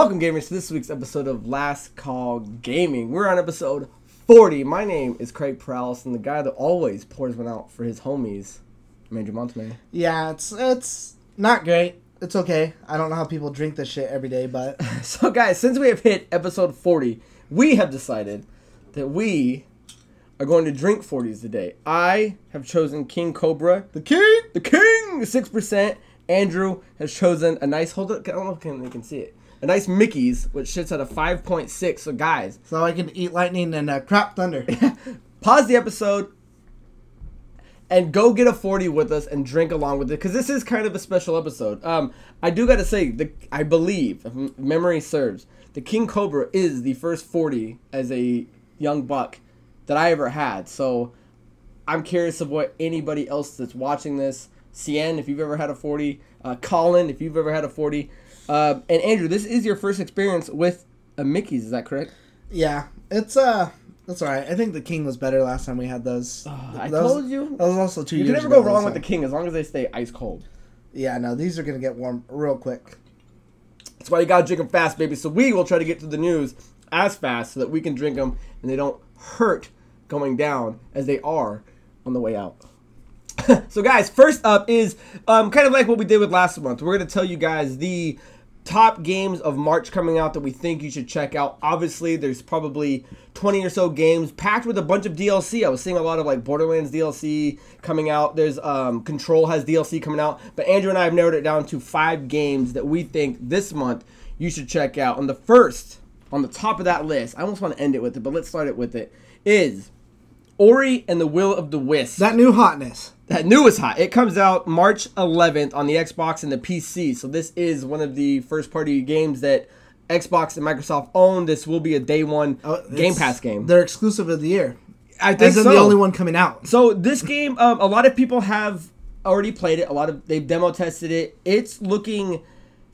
Welcome, gamers, to this week's episode of Last Call Gaming. We're on episode 40. My name is Craig Prowse, and the guy that always pours one out for his homies, Andrew Montemayor. Yeah, it's it's not great. It's okay. I don't know how people drink this shit every day, but So, guys, since we have hit episode 40, we have decided that we are going to drink 40s today. I have chosen King Cobra, the king, the king, 6%. Andrew has chosen a nice, hold up, I don't know if they can see it, a nice Mickey's, which sits at a 5.6. So, guys, so I can eat lightning and uh, crap thunder. pause the episode and go get a 40 with us and drink along with it because this is kind of a special episode um, i do gotta say the, i believe if memory serves the king cobra is the first 40 as a young buck that i ever had so i'm curious of what anybody else that's watching this cn if you've ever had a 40 uh, colin if you've ever had a 40 uh, and andrew this is your first experience with a mickey's is that correct yeah, it's uh, that's all right. I think the king was better last time we had those. I That was- told you. That was also two you can never go wrong with the king as long as they stay ice cold Yeah, no, these are gonna get warm real quick. That's why you gotta drink them fast, baby. So we will try to get to the news as fast so that we can drink them and they don't hurt going down as they are on the way out. so guys, first up is um, kind of like what we did with last month. We're gonna tell you guys the top games of March coming out that we think you should check out. Obviously, there's probably 20 or so games packed with a bunch of DLC. I was seeing a lot of like Borderlands DLC coming out. There's um, Control has DLC coming out, but Andrew and I have narrowed it down to five games that we think this month you should check out. And the first on the top of that list, I almost want to end it with it, but let's start it with it. Is Ori and the Will of the Wisp. That new hotness. That new is hot. It comes out March 11th on the Xbox and the PC. So this is one of the first party games that Xbox and Microsoft own. This will be a day one Oh, Game Pass game. They're exclusive of the year. I think As so. the only one coming out. So this game, um, a lot of people have already played it. A lot of they've demo tested it. It's looking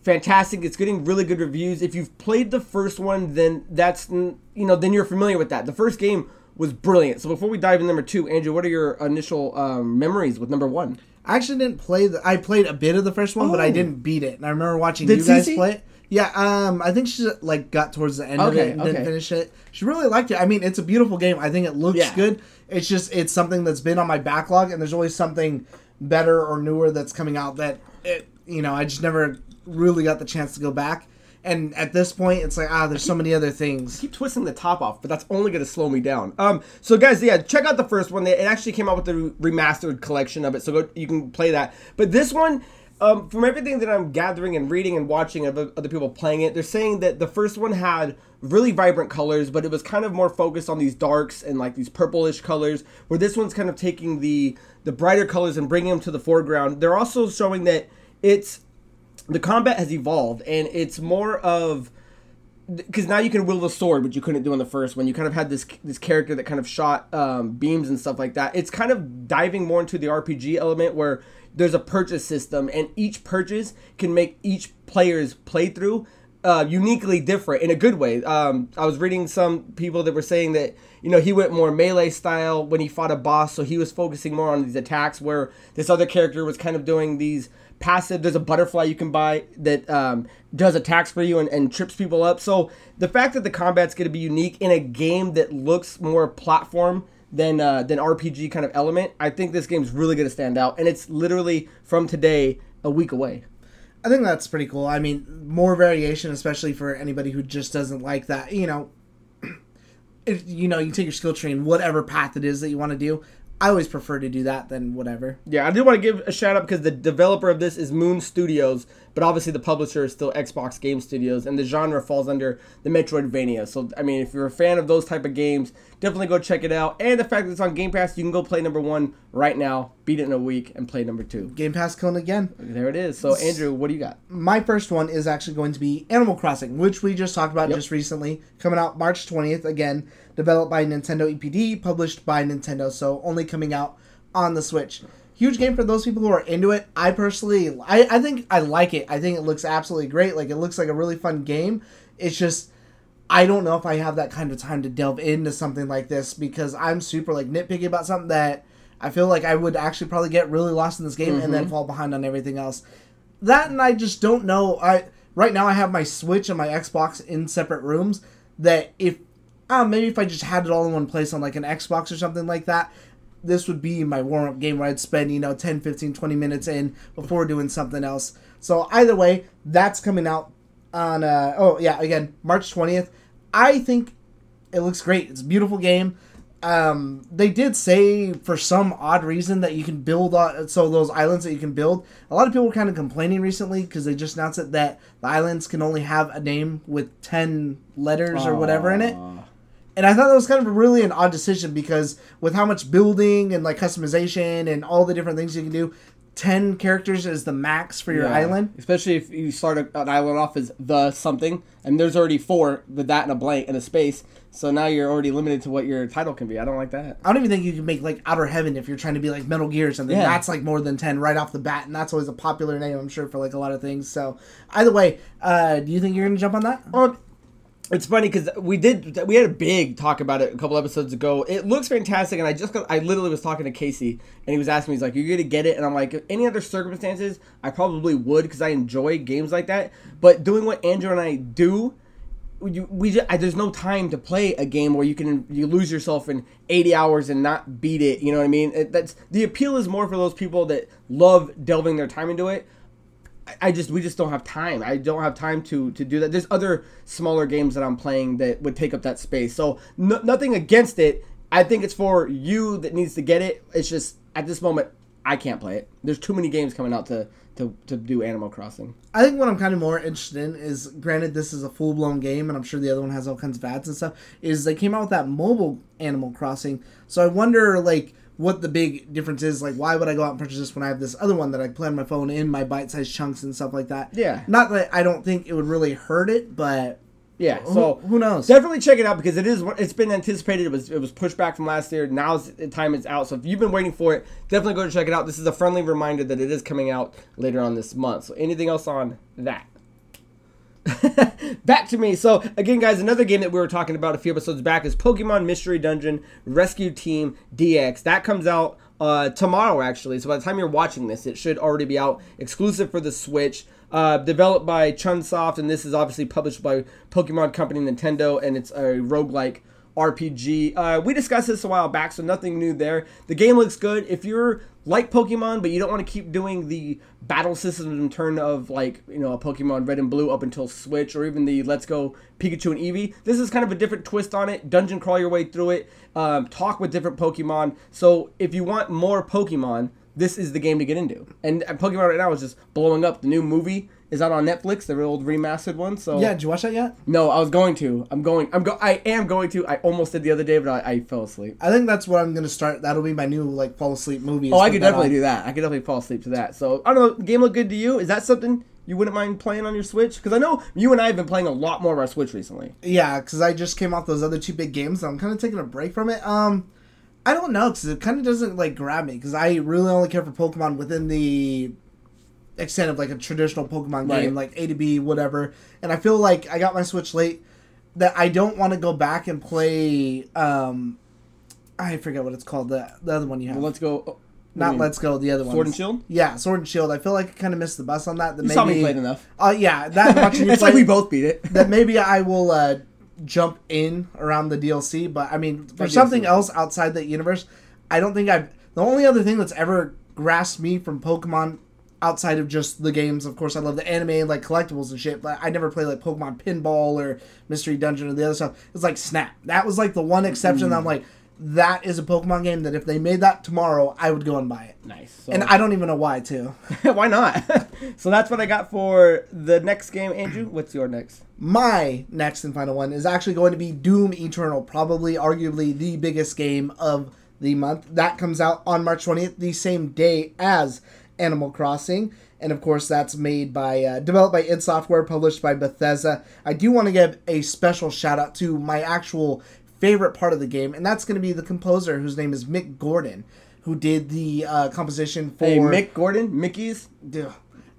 fantastic. It's getting really good reviews. If you've played the first one, then that's you know then you're familiar with that. The first game was brilliant. So before we dive in number two, Andrew, what are your initial um, memories with number one? I actually didn't play the. I played a bit of the first one, but I Oh. didn't beat it. And I remember watching Did you guys Cece? play it. Yeah, um, I think she like got towards the end of it and okay. didn't finish it. She really liked it. I mean, it's a beautiful game. I think it looks Yeah. good. It's just it's something that's been on my backlog, and there's always something better or newer that's coming out that it, you know I just never really got the chance to go back. And at this point, it's like ah, there's so many other things. keep twisting the top off, but that's only to slow me down. Um, so guys, yeah, check out the first one. It actually came out with the remastered collection of it, so go, you can play that. But this one, um, from everything that I'm gathering and reading and watching of other people playing it, they're saying that the first one had really vibrant colors, but it was kind of more focused on these darks and like these purplish colors. Where this one's kind of taking the the brighter colors and bringing them to the foreground. They're also showing that it's the combat has evolved and it's more of because now you can wield a sword, which you couldn't do in the first one. You kind of had this this character that kind of shot um, beams and stuff like that. It's kind of diving more into the RPG element where there's a purchase system, and each purchase can make each player's playthrough uh, uniquely different in a good way. Um, I was reading some people that were saying that you know he went more melee style when he fought a boss, so he was focusing more on these attacks, where this other character was kind of doing these passive. There's a butterfly you can buy that um, does attacks for you and, and trips people up. So the fact that the combat's going to be unique in a game that looks more platform than uh, than RPG kind of element, I think this game's really going to stand out. And it's literally from today a week away. I think that's pretty cool. I mean, more variation, especially for anybody who just doesn't like that. You know, if you know you take your skill tree and whatever path it is that you want to do. I always prefer to do that than whatever. Yeah, I do want to give a shout out because the developer of this is Moon Studios, but obviously the publisher is still Xbox Game Studios, and the genre falls under the Metroidvania. So, I mean, if you're a fan of those type of games, definitely go check it out. And the fact that it's on Game Pass, you can go play number one right now, beat it in a week, and play number two. Game Pass killing again. There it is. So, Andrew, what do you got? My first one is actually going to be Animal Crossing, which we just talked about Yep. just recently, coming out March 20th. Again, developed by Nintendo EPD, published by Nintendo, so only coming out on the Switch. Huge game for those people who are into it. I personally, I, I think I like it. I think it looks absolutely great. Like it looks like a really fun game. It's just I don't know if I have that kind of time to delve into something like this because I'm super like nitpicky about something that I feel like I would actually probably get really lost in this game and then mm-hmm. fall behind on everything else. That and I just don't know. I right now I have my Switch and my Xbox in separate rooms. That if uh, maybe if I just had it all in one place on like an Xbox or something like that, this would be my warm up game where I'd spend, you know, 10, 15, 20 minutes in before doing something else. So either way, that's coming out on, uh, oh yeah, again, March 20th. I think it looks great. It's a beautiful game. Um, they did say for some odd reason that you can build on, so those islands that you can build. A lot of people were kind of complaining recently because they just announced it that the islands can only have a name with 10 letters or whatever in it. And I thought that was kind of really an odd decision because with how much building and like customization and all the different things you can do, ten characters is the max for your Yeah. island. Especially if you start an island off as the something, and there's already four with that and a blank and a space. So now you're already limited to what your title can be. I don't like that. I don't even think you can make like Outer Heaven if you're trying to be like Metal Gear or something. Yeah. That's like more than ten right off the bat, and that's always a popular name, I'm sure, for like a lot of things. So either way, uh, do you think you're gonna jump on that? Well, it's funny because we did we had a big talk about it a couple episodes ago. It looks fantastic, and I just got I literally was talking to Casey, and he was asking me, he's like, "You're gonna get it?" And I'm like, any other circumstances, I probably would because I enjoy games like that. But doing what Andrew and I do." You, we just, I, there's no time to play a game where you can you lose yourself in 80 hours and not beat it. You know what I mean? It, that's the appeal is more for those people that love delving their time into it. I just we just don't have time. I don't have time to to do that. There's other smaller games that I'm playing that would take up that space. So no, nothing against it. I think it's for you that needs to get it. It's just at this moment I can't play it. There's too many games coming out to to, to do Animal Crossing. I think what I'm kind of more interested in is, granted, this is a full blown game, and I'm sure the other one has all kinds of ads and stuff. Is they came out with that mobile Animal Crossing, so I wonder like what the big difference is. Like, why would I go out and purchase this when I have this other one that I play on my phone in my bite sized chunks and stuff like that? Yeah. Not that I don't think it would really hurt it, but Yeah. who, So who knows? Definitely check it out because it is. It's been anticipated. It was it was pushed back from last year. Now's the time it's out. So if you've been waiting for it, definitely go to check it out. This is a friendly reminder that it is coming out later on this month. So anything else on that? back to me. So again, guys, another game that we were talking about a few episodes back is Pokemon Mystery Dungeon Rescue Team DX. That comes out uh, tomorrow, actually. So by the time you're watching this, it should already be out, exclusive for the Switch. Uh, developed by Chunsoft, and this is obviously published by Pokemon Company Nintendo, and it's a roguelike RPG. Uh, we discussed this a while back, so nothing new there. The game looks good. If you're like Pokemon, but you don't want to keep doing the battle system in turn of like you know a Pokemon Red and Blue up until Switch, or even the Let's Go Pikachu and Eevee, this is kind of a different twist on it. Dungeon crawl your way through it, um, talk with different Pokemon. So if you want more Pokemon, this is the game to get into. And Pokemon right now is just blowing up. The new movie is out on Netflix, the old remastered one. So yeah, did you watch that yet? no, I was going to. I'm going. I'm go. I am going to. I almost did the other day, but I, I fell asleep. I think that's what I'm gonna start. That'll be my new like fall asleep movie. Oh, I could definitely on. do that. I could definitely fall asleep to that. So I don't know. Game look good to you? Is that something you wouldn't mind playing on your Switch? Because I know you and I have been playing a lot more of our Switch recently. Yeah, because I just came off those other two big games. So I'm kind of taking a break from it. Um, I don't know because it kind of doesn't like grab me because I really only care for Pokemon within the extent of like a traditional Pokemon Right. game, like A to B, whatever. And I feel like I got my Switch late that I don't want to go back and play. Um, I forget what it's called. The the other one you have, Well, let's go. oh, not? Let's Go. The other one, Sword and Shield. Yeah, Sword and Shield. I feel like I kind of missed the bus on that. that You saw me played enough. Uh, yeah, that watching you it's like we both beat it. that maybe I will uh, jump in around the DLC. But I mean, for something DLC. else outside that universe, I don't think I've. The only other thing that's ever grasped me from Pokemon outside of just the games, of course, I love the anime and like collectibles and shit. But I never played like Pokemon Pinball or Mystery Dungeon or the other stuff. It's like Snap. That was like the one exception that I'm mm. like. That is a Pokemon game that if they made that tomorrow, I would go and buy it. nice. So. And I don't even know why, too. why not? so that's what I got for the next game. Andrew, what's your next? my next and final one is actually going to be Doom Eternal, probably arguably the biggest game of the month. That comes out on March 20th, the same day as Animal Crossing. And of course, that's made by, uh, developed by id Software, published by Bethesda. I do want to give a special shout out to my actual favorite part of the game, and that's going to be the composer whose name is Mick Gordon, who did the uh, composition for. Hey, Mick Gordon, Mickey's. Duh.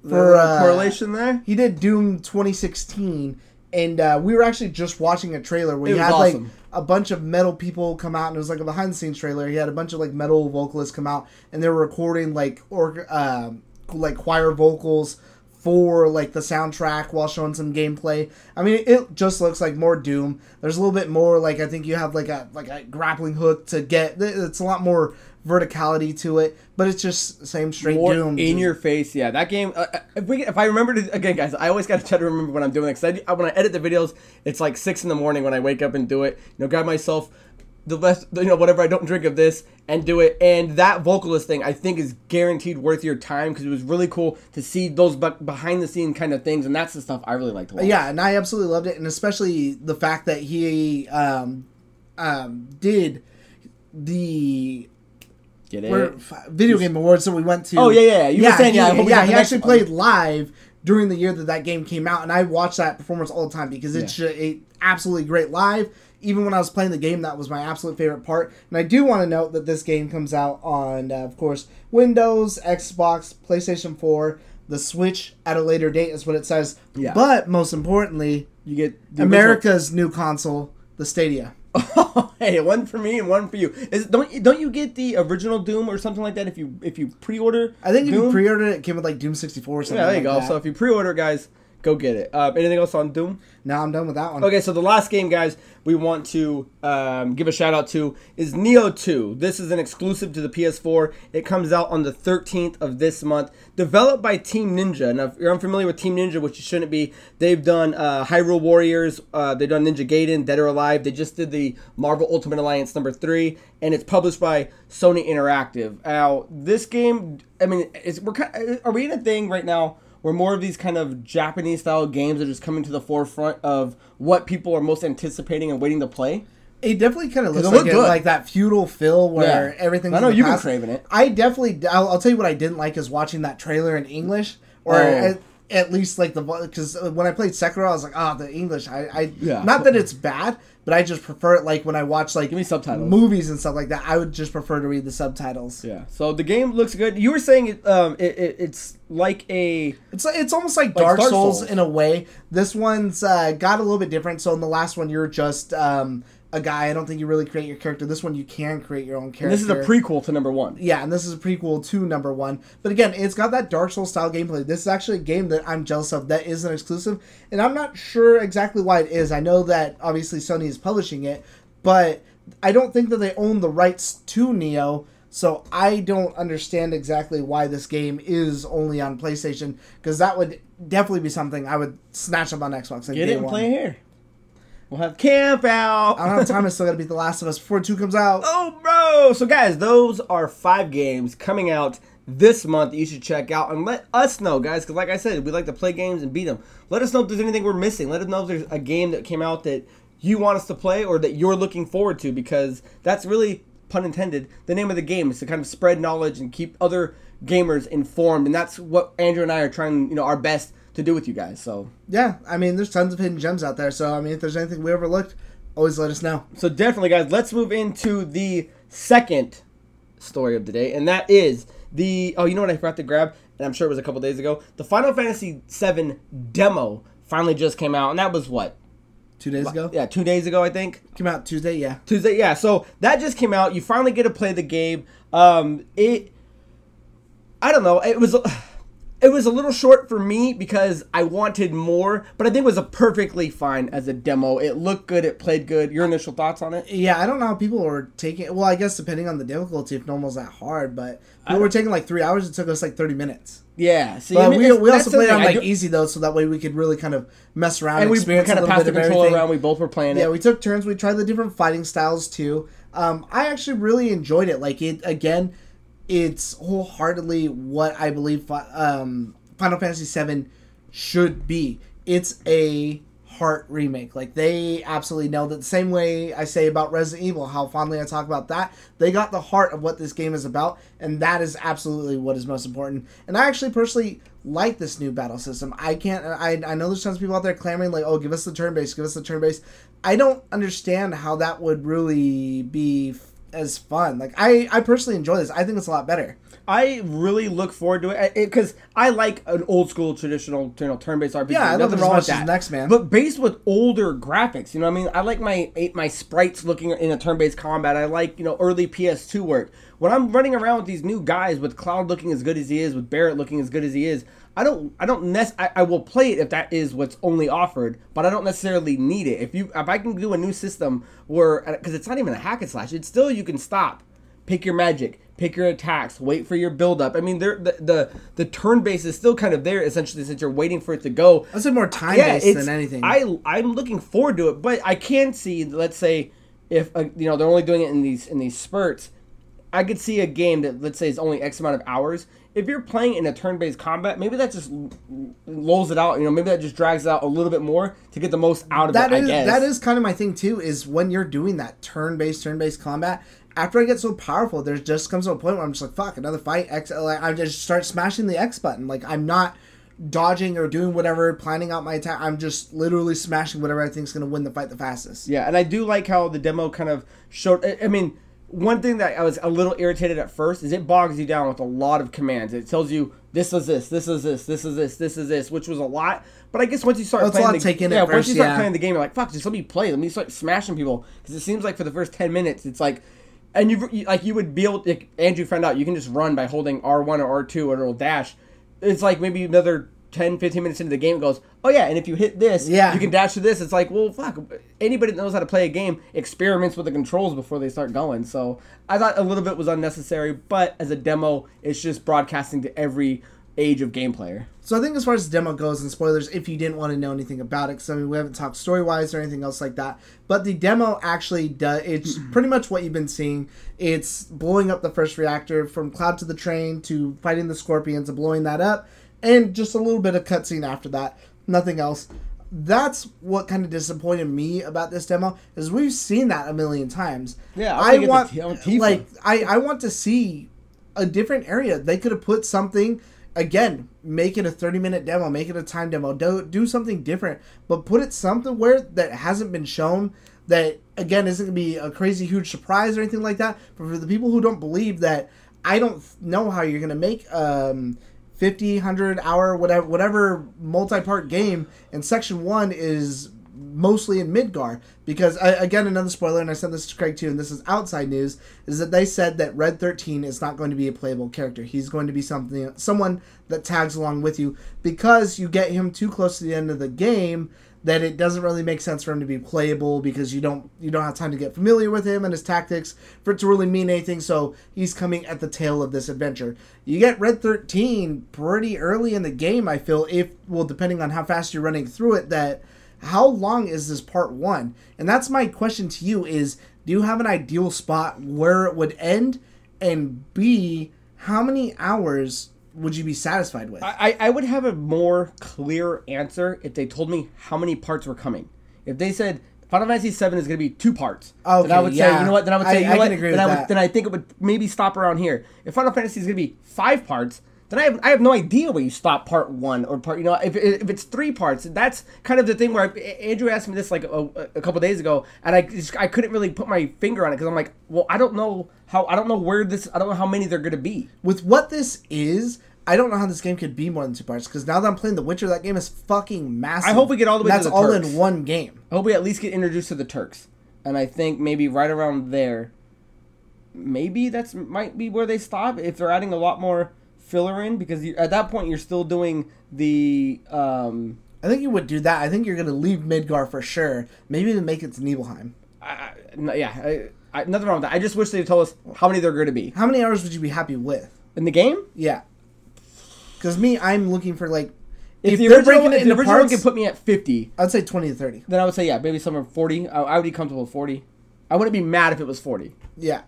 For uh, correlation there. he did Doom 2016, and uh, we were actually just watching a trailer where It he had awesome. like a bunch of metal people come out, and it was like a behind the scenes trailer. He had a bunch of like metal vocalists come out, and they were recording like or um, like choir vocals for like the soundtrack while showing some gameplay. I mean, it just looks like more Doom. There's a little bit more like I think you have like a like a grappling hook to get. It's a lot more verticality to it, but it's just same straight More Doom. in your face, yeah. That game. Uh, uh, if we, if I remember to, again, guys, I always got to try to remember when I'm doing it. Because I, when I edit the videos, it's like six in the morning when I wake up and do it. You know, grab myself the best, you know, whatever I don't drink of this and do it. And that vocalist thing, I think, is guaranteed worth your time because it was really cool to see those be- behind the scene kind of things, and that's the stuff I really like to watch. Yeah, and I absolutely loved it, and especially the fact that he um, um, did the Get it? video game awards. So we went to. Oh, yeah, yeah, you were saying, yeah, I he, hope we yeah. He actually one. played live during the year that that game came out, and I watched that performance all the time because it's ju- a absolutely great live. Even when I was playing the game, that was my absolute favorite part. And I do want to note that this game comes out on, uh, of course, Windows, Xbox, PlayStation 4, the Switch at a later date, is what it says. Yeah. But most importantly, You get America's new console, the Stadia. hey, one for me and one for you. Is don't you- don't you get the original Doom or something like that if you if you pre-order? I think if you pre-ordered it, it came with like Doom 64 or something. Yeah, there you like go. that. So if you pre-order, guys, go get it. Uh, anything else on Doom? No, I'm done with that one. Okay, so the last game, guys, we want to um, give a shout out to is Nioh 2. This is an exclusive to the PS4. It comes out on the 13th of this month. Developed by Team Ninja. Now, if you're unfamiliar with Team Ninja, which you shouldn't be, they've done uh, Hyrule Warriors, uh, they've done Ninja Gaiden, Dead or Alive. They just did the Marvel Ultimate Alliance number three, and it's published by Sony Interactive. Now, this game, I mean, is we're are we in a thing right now? Where more of these kind of Japanese style games are just coming to the forefront of what people are most anticipating and waiting to play. It definitely kind of looks it like it, like that feudal feel where Yeah. everything's. I know you've been craving it. I definitely. I'll, I'll tell you what I didn't like is watching that trailer in English, or Oh. At, least like the because when I played Sekiro, I was like, oh, the English. I, I Yeah. not that it's bad, but I just prefer it. Like when I watch like Give me subtitles. movies and stuff like that, I would just prefer to read the subtitles. Yeah. So the game looks good. You were saying it. Um, it, it it's like a It's like, it's almost like, Like Dark, Dark Souls, Souls. in a way. This one's uh, got a little bit different. So in the last one, you're just um, a guy. I don't think you really create your character. This one, you can create your own character. and this is a prequel to number one. Yeah, and this is a prequel to number one. But again, it's got that Dark Souls style gameplay. This is actually a game that I'm jealous of that isn't exclusive, and I'm not sure exactly why it is. I know that obviously Sony is publishing it, but I don't think that they own the rights to Nioh. So I don't understand exactly why this game is only on PlayStation because that would definitely be something I would snatch up on Xbox. Like Get it and one. play here. We'll have camp out. I don't have time. I still got to beat The Last of Us before two comes out. Oh, bro! So, guys, those are five games coming out this month that you should check out and let us know, guys. Because, like I said, we like to play games and beat them. Let us know if there's anything we're missing. Let us know if there's a game that came out that you want us to play or that you're looking forward to. Because that's really, pun intended, the name of the game is to kind of spread knowledge and keep other gamers informed. And that's what Andrew and I are trying, you know, our best to do with you guys. So, Yeah, I mean, there's tons of hidden gems out there. So I mean, if there's anything we overlooked, always let us know. So definitely, guys, let's move into the second story of the day, and that is the oh, you know what I forgot to grab, and I'm sure it was a couple days ago. The Final Fantasy VII demo finally just came out, and that was what? Two days ago, Yeah, two days ago, I think. came out Tuesday. Yeah, Tuesday, yeah. So that just came out. You finally get to play the game. Um, it, I don't know. It was, it was a little short for me because I wanted more, but I think it was a perfectly fine as a demo. It looked good. It played good. Your initial thoughts on it? yeah. I don't know how people were taking. it. Well, I guess depending on the difficulty, if normal's that hard, but we were taking like three hours. It took us like thirty minutes. Yeah. See, I mean, we, we also played on like do- easy though, so that way we could really kind of mess around and we kind of passed the controller everything. around. We both were playing it. Yeah, we took turns. We tried the different fighting styles too. Um, I actually really enjoyed it. Like it again, it's wholeheartedly what I believe um, Final Fantasy VII should be. It's a heart remake. Like they absolutely nailed it. The same way I say about Resident Evil, how fondly I talk about that. They got the heart of what this game is about, and that is absolutely what is most important. And I actually personally like this new battle system. I can't. I I know there's tons of people out there clamoring like, "Oh, give us the turn base, give us the turn base." I don't understand how that would really be as fun. Like I I personally enjoy this. I think it's a lot better. I really look forward to it because I like an old school traditional, you know, turn-based RPG. Yeah, I love Nothing it as wrong much with as that. Next Man. but based with older graphics. You know, what I mean, I like my my sprites looking in a turn-based combat. I like you know early PS2 work. When I'm running around with these new guys with Cloud looking as good as he is, with Barret looking as good as he is, I don't I don't nec- I, I will play it if that is what's only offered, but I don't necessarily need it. If you if I can do a new system where because it's not even a hack and slash, it's still you can stop, pick your magic, pick your attacks, wait for your build up. I mean, there the, the the turn base is still kind of there essentially since you're waiting for it to go. I'd say more time Yeah, based than anything. I I'm looking forward to it, but I can see let's say if uh, you know they're only doing it in these in these spurts. I could see a game that let's say is only X amount of hours. If you're playing in a turn-based combat, maybe that just lulls it out. You know, maybe that just drags it out a little bit more to get the most out of That it. is that is kind of my thing too. Is when you're doing that turn-based, turn-based combat. After I get so powerful, there just comes to a point where I'm just like, "Fuck, another fight!" X, like, I just start smashing the X button. Like I'm not dodging or doing whatever, planning out my attack. I'm just literally smashing whatever I think is going to win the fight the fastest. Yeah, and I do like how the demo kind of showed. I- I mean, one thing that I was a little irritated at first is it bogs you down with a lot of commands. It tells you this is this, this is this, this is this, this is this, which was a lot. But I guess once you start Oh, playing lot the yeah, once first, you start yeah. playing the game, you're like, fuck, just let me play. Let me start smashing people because it seems like for the first ten minutes, it's like. And you like you would be able. Like Andrew found out you can just run by holding R one or R two or it'll dash. It's like maybe another 10, 15 minutes into the game, it goes, oh yeah, and if you hit this, Yeah. you can dash to this. It's like, well, fuck. Anybody that knows how to play a game experiments with the controls before they start going. So I thought a little bit was unnecessary, but as a demo, it's just broadcasting to every age of game player. So I think as far as the demo goes, and spoilers, if you didn't want to know anything about it, because I mean we haven't talked story wise or anything else like that, but the demo actually does. It's pretty much what you've been seeing. It's blowing up the first reactor from cloud to the train to fighting the scorpions and blowing that up, and just a little bit of cutscene after that. Nothing else. That's what kind of disappointed me about this demo is we've seen that a million times. Yeah, I I wanna the- I want Tifa. like I I want to see a different area. They could have put something again, make it a 30 minute demo, make it a time demo, do, do something different, but put it something where that hasn't been shown that again isn't gonna be a crazy huge surprise or anything like that. But for the people who don't believe that, I don't know how you're gonna make um 50, 100 hour, whatever whatever multi part game, and section one is mostly in Midgar. Because I, again another spoiler and I sent this to Craig too and this is outside news is that they said that Red 13 is not going to be a playable character. He's going to be something someone that tags along with you. Because you get him too close to the end of the game that it doesn't really make sense for him to be playable because you don't you don't have time to get familiar with him and his tactics for it to really mean anything. So he's coming at the tail of this adventure. You get red 13 pretty early in the game i feel if well depending on how fast you're running through it that how long is this part one? And that's my question to you is do you have an ideal spot where it would end? And b how many hours would you be satisfied with I, I would have a more clear answer if they told me how many parts were coming. If they said Final Fantasy VII is going to be two parts, then I Okay, would say, yeah. you know what? Then I would say, I- you know I what? agree then with I would, that. then I think it would maybe stop around here. If Final Fantasy is going to be five parts, then I have I have no idea where you stop part one or part. You know, if, if it's three parts, that's kind of the thing where I, Andrew asked me this like a, a couple days ago, and I just, I couldn't really put my finger on it because I'm like, well, I don't know how I don't know where this I don't know how many they're going to be. with what this is, I don't know how this game could be more than two parts. Because now that I'm playing The Witcher, that game is fucking massive. I hope we get all the way to That's the all Turks. in one game. I hope we at least get introduced to the Turks, and I think maybe right around there, maybe that's might be where they stop if they're adding a lot more filler in because you, at that point you're still doing the um, I think you would do that. I think you're gonna leave Midgar for sure. Maybe even make it to Nibelheim. I, I, yeah, I, I, nothing wrong with that. I just wish they told us how many they're going to be How many hours would you be happy with? in the game. Yeah. Because me, I'm looking for like. If, If the they're original, breaking it if the original parts- can put me at fifty, I'd say 20 to 30. then I would say yeah, maybe somewhere forty. I, I would be comfortable with forty. I wouldn't be mad if it was forty. Yeah.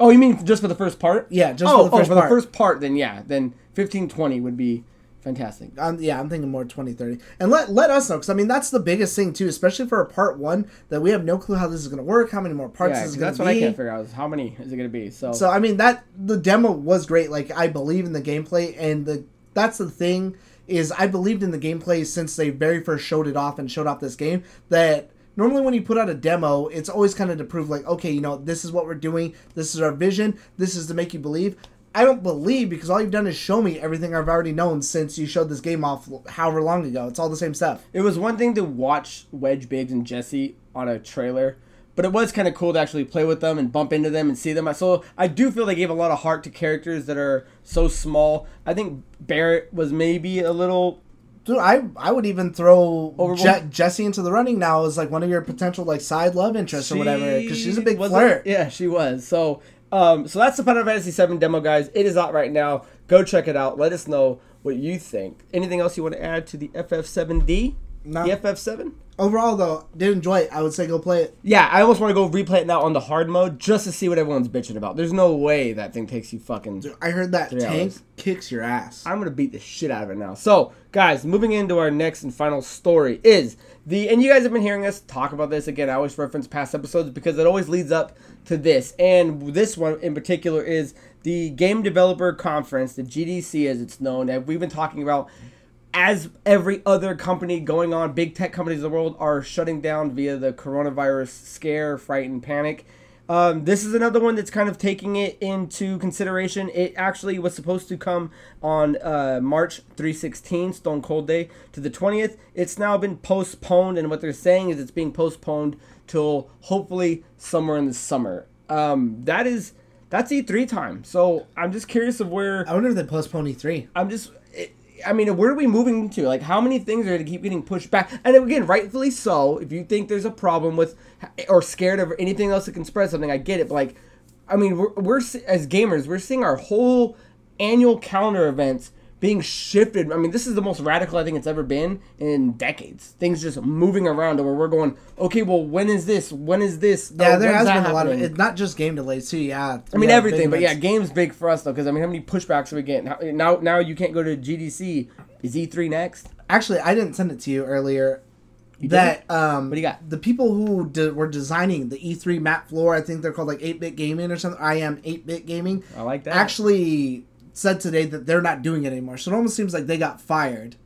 Oh, you mean just for the first part? Yeah, just oh, oh for the first oh, part. for the first part, then yeah, then 15, 20 would be fantastic. I'm, yeah, I'm thinking more 20, 30. And let, let us know, because I mean, that's the biggest thing, too, especially for a part one, that we have no clue how this is going to work, how many more parts Yeah, this is going that's to what be. I can't figure out is how many is it going to be. So, So I mean that the demo was great. Like I believe in the gameplay, and the that's the thing is I believed in the gameplay since they very first showed it off and showed off this game. That normally when you put out a demo, it's always kind of to prove like, okay, you know, this is what we're doing. This is our vision. This is to make you believe. I don't believe because all you've done is show me everything I've already known since you showed this game off however long ago. It's all the same stuff. it was one thing to watch Wedge Biggs and Jesse on a trailer, but it was kind of cool to actually play with them and bump into them and see them. So I do feel they gave a lot of heart to characters that are so small. I think Barret was maybe a little Dude, I I would even throw Je- Jesse into the running now as like one of your potential like side love interests or whatever because she's a big flirt. it? Yeah, she was. So, um, so that's the Final Fantasy VII demo, guys. It is out right now. Go check it out. Let us know what you think. Anything else you want to add to the FF7D? No. The FF7? Overall, though, did enjoy it. I would say go play it. Yeah, I almost want to go replay it now on the hard mode just to see what everyone's bitching about. There's no way that thing takes you fucking. I heard that tank hours. kicks your ass. I'm gonna beat the shit out of it now. So, guys, moving into our next and final story is the and you guys have been hearing us talk about this again. I always reference past episodes because it always leads up to this, and this one in particular is the Game Developer Conference, the GDC as it's known, that we've been talking about. As every other company going on, big tech companies in the world are shutting down via the coronavirus scare, fright, and panic. Um, this is another one that's kind of taking it into consideration. It actually was supposed to come on uh, March 316, Stone Cold Day, to the 20th. It's now been postponed, and what they're saying is it's being postponed till hopefully somewhere in the summer. Um, that is that's E3 time. So I'm just curious of where I wonder if they postpone E3. I'm just. I mean, where are we moving to? Like, how many things are going to keep getting pushed back? And again, rightfully so. If you think there's a problem with or scared of anything else that can spread something, I get it. But like, I mean, we're, we're as gamers, we're seeing our whole annual calendar events being shifted. I mean, this is the most radical I think it's ever been in decades. Things just moving around to where we're going. Okay, well, when is this? When is this? Yeah, Oh, there has been a lot of happening? it's not just game delays too. Yeah, I mean everything, but yeah, games big for us though, because I mean, how many pushbacks are we getting? How, now, now you can't go to GDC. Is E3 next? Actually, I didn't send it to you earlier. that um, What do you got? The people who de- were designing the E3 map floor, I think they're called like 8-bit gaming or something. I am 8-bit gaming. I like that. Actually, said today that they're not doing it anymore. So it almost seems like they got fired.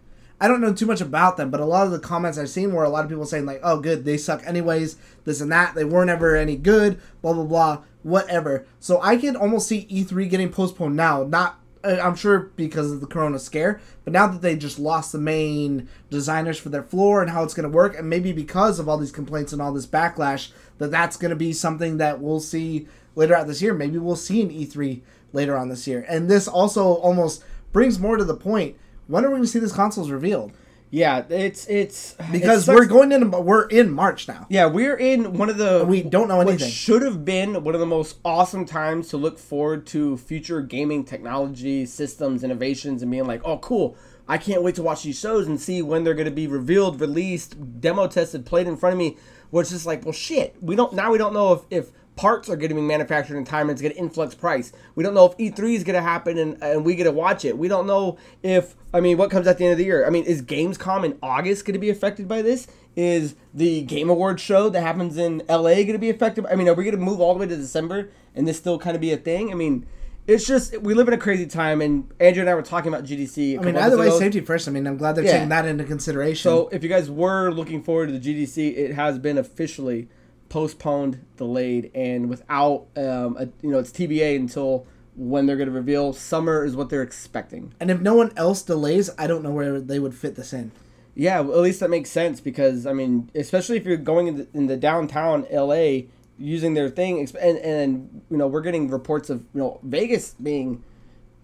I don't know too much about them, but a lot of the comments I've seen were a lot of people saying like, "Oh, good, they suck anyways." This and that, they weren't ever any good. Blah blah blah, whatever. So I could almost see E3 getting postponed now. Not, uh, I'm sure because of the Corona scare, but now that they just lost the main designers for their floor and how it's going to work, and maybe because of all these complaints and all this backlash, that that's going to be something that we'll see later out this year. Maybe we'll see an E3 later on this year. And this also almost brings more to the point. When are we going to see these consoles revealed? yeah, it's it's Because it we're going in, we're in March now. Yeah, we're in one of the We don't know anything. should have been one of the most awesome times to look forward to future gaming technology, systems, innovations, and being like, oh, cool. I can't wait to watch these shows and see when they're going to be revealed, released, demo tested, played in front of me. Where it's just like, well, shit. We don't now. We don't know if if parts are getting manufactured in time and it's going to influx price. We don't know if E3 is going to happen and, and we get to watch it. We don't know if, I mean, what comes at the end of the year. I mean, is Gamescom in August going to be affected by this? Is the Game Awards show that happens in LA going to be affected? I mean, are we going to move all the way to December and this still kind of be a thing? I mean, it's just, we live in a crazy time and Andrew and I were talking about GDC. I mean, either way, safety first. I mean, I'm glad they're Yeah. taking that into consideration. So if you guys were looking forward to the GDC, it has been officially postponed, delayed, and without um, a, you know it's TBA until when they're going to reveal. Summer is what they're expecting. and if no one else delays, I don't know where they would fit this in. Yeah, well, at least that makes sense because I mean, especially if you're going in the, in the downtown LA using their thing, and and you know we're getting reports of you know Vegas being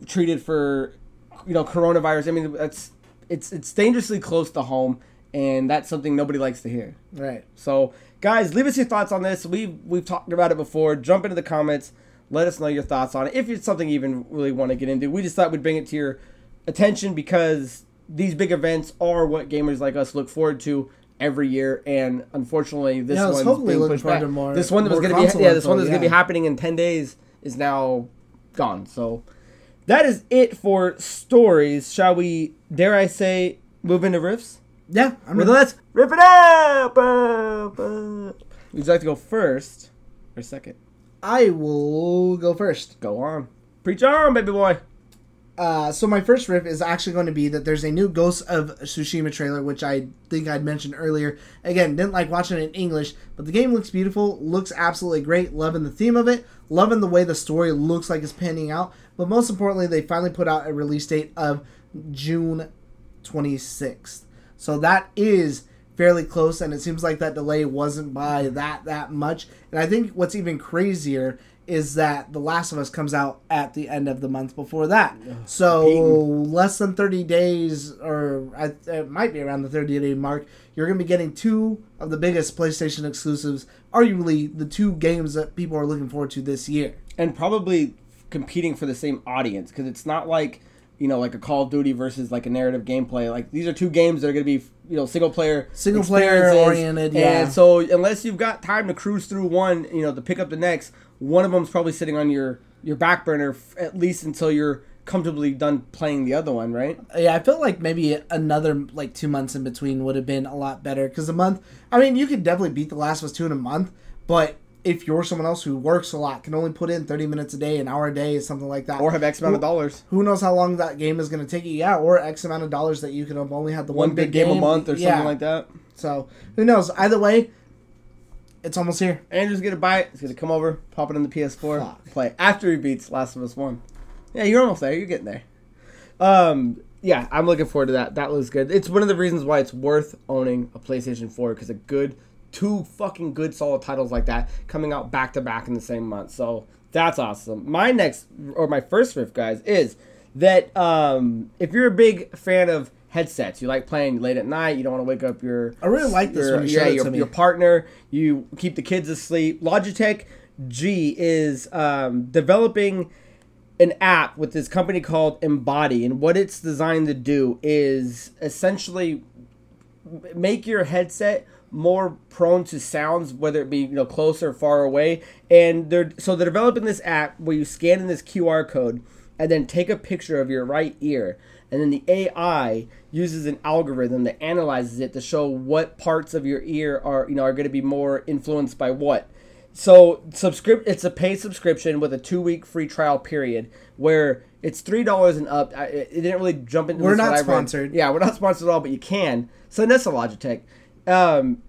treated for you know coronavirus. I mean, that's it's it's dangerously close to home, and that's something nobody likes to hear. Right. So, guys, leave us your thoughts on this. We've we've talked about it before. Jump into the comments. Let us know your thoughts on it. If it's something you even really want to get into, we just thought we'd bring it to your attention because these big events are what gamers like us look forward to every year. And unfortunately, this Yeah, one's being pushed back. more- this one that was going to be yeah, this one that's going to be happening in ten days is now gone. So that is it for stories. Shall we? Dare I say, move into riffs? Yeah. I'm ready. let's rip it up. Would you like to go first or second? I will go first. Go on. Preach on, baby boy. Uh, so my first riff is actually going to be that there's a new Ghost of Tsushima trailer, which I think I'd mentioned earlier. Again, didn't like watching it in English, but the game looks beautiful, looks absolutely great. Loving the theme of it, loving the way the story looks like it's panning out. But most importantly, they finally put out a release date of June 26th. So that is fairly close, and it seems like that delay wasn't by that that much. And I think what's even crazier is that The Last of Us comes out at the end of the month before that. So Beaten. less than 30 days, or it might be around the 30 day mark, you're going to be getting two of the biggest PlayStation exclusives, arguably the two games that people are looking forward to this year. and probably competing for the same audience because it's not like you know like a Call of Duty versus like a narrative gameplay. Like these are two games that are going to be you know single player Single player oriented, yeah. And so unless you've got time to cruise through one, you know, to pick up the next, one of them's probably sitting on your your back burner f- at least until you're comfortably done playing the other one, right? Yeah, I feel like maybe another like two months in between would have been a lot better because a month. I mean, you could definitely beat The Last of Us two in a month, but if you're someone else who works a lot, can only put in thirty minutes a day, an hour a day, something like that, Or have X amount of dollars. who knows how long that game is going to take you? Yeah, or X amount of dollars that you could have only had the One, big game, a month or Yeah. something like that. So who knows? Either way, it's almost here. Andrew's gonna buy it. He's gonna come over, pop it in the PS4, Fuck. play after he beats Last of Us One. Yeah, you're almost there. You're getting there. Um, yeah, I'm looking forward to that. That looks good. It's one of the reasons why it's worth owning a PlayStation 4 because a good, two fucking good solid titles like that coming out back to back in the same month. So that's awesome. My next or my first riff, guys, is that um, if you're a big fan of headsets, you like playing late at night, you don't want to wake up your I really like this your, yeah, your, your partner, you keep the kids asleep. Logitech G is um, developing an app with this company called Embody, and what it's designed to do is essentially make your headset more prone to sounds, whether it be you know close or far away. And they're so they're developing this app where you scan in this QR code and then take a picture of your right ear, and then the AI uses an algorithm that analyzes it to show what parts of your ear are you know are going to be more influenced by what. So subscrip it's a paid subscription with a two week free trial period where it's three dollars and up. I, it didn't really jump into. We're not what I read. sponsored. Yeah, we're not sponsored at all, but you can. So that's a Logitech. Um,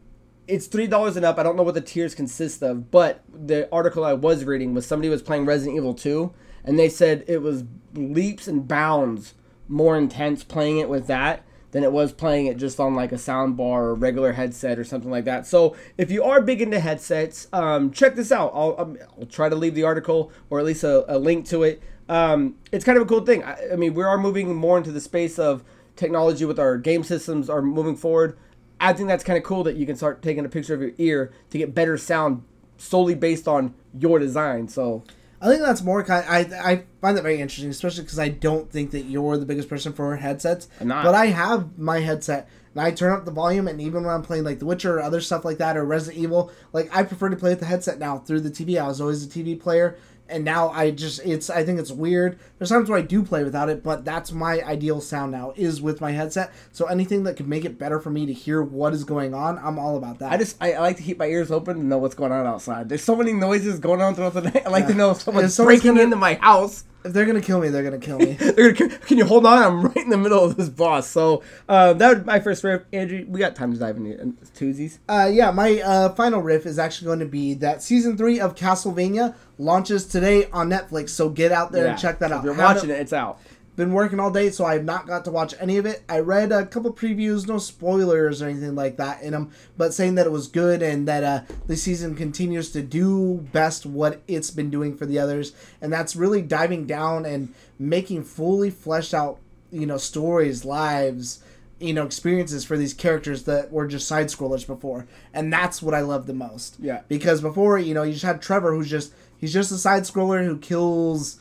it's three dollars and up. I don't know what the tiers consist of, but the article I was reading was somebody was playing Resident Evil Two, and they said it was leaps and bounds more intense playing it with that than it was playing it just on like a sound bar or regular headset or something like that. So if you are big into headsets, um, check this out. I'll, um, I'll try to leave the article or at least a, a link to it. Um, it's kind of a cool thing. I, I mean, we are moving more into the space of technology with our game systems are moving forward. I think that's kind of cool that you can start taking a picture of your ear to get better sound solely based on your design. So I think that's more kind. I I find that very interesting, especially because I don't think that you're the biggest person for headsets. I'm not. But I have my headset, and I turn up the volume, and even when I'm playing like The Witcher or other stuff like that, or Resident Evil, like I prefer to play with the headset now through the TV. I was always a TV player, and now I just it's I think it's weird. There's times where I do play without it, but that's my ideal sound now is with my headset. So anything that could make it better for me to hear what is going on, I'm all about that. I just I, I like to keep my ears open and know what's going on outside. There's so many noises going on throughout the night. I like to know if someone's If breaking gonna- into my house. If they're gonna kill me, they're gonna kill me. They're gonna, can you hold on? I'm right in the middle of this boss. So uh, that would be my first riff. Andrew, we got time to dive into into Tuesdays. Uh, yeah, my uh, final riff is actually going to be that season three of Castlevania launches today on Netflix. So get out there and check that out. If you're watching it, it's out. Been working all day, so I have not got to watch any of it. I read a couple previews, no spoilers or anything like that in them, but saying that it was good and that uh, the season continues to do best what it's been doing for the others, and that's really diving down and making fully fleshed out, you know, stories, lives, you know, experiences for these characters that were just side scrollers before, and that's what I love the most. Yeah. because before, you know, you just had Trevor, who's just he's just a side scroller who kills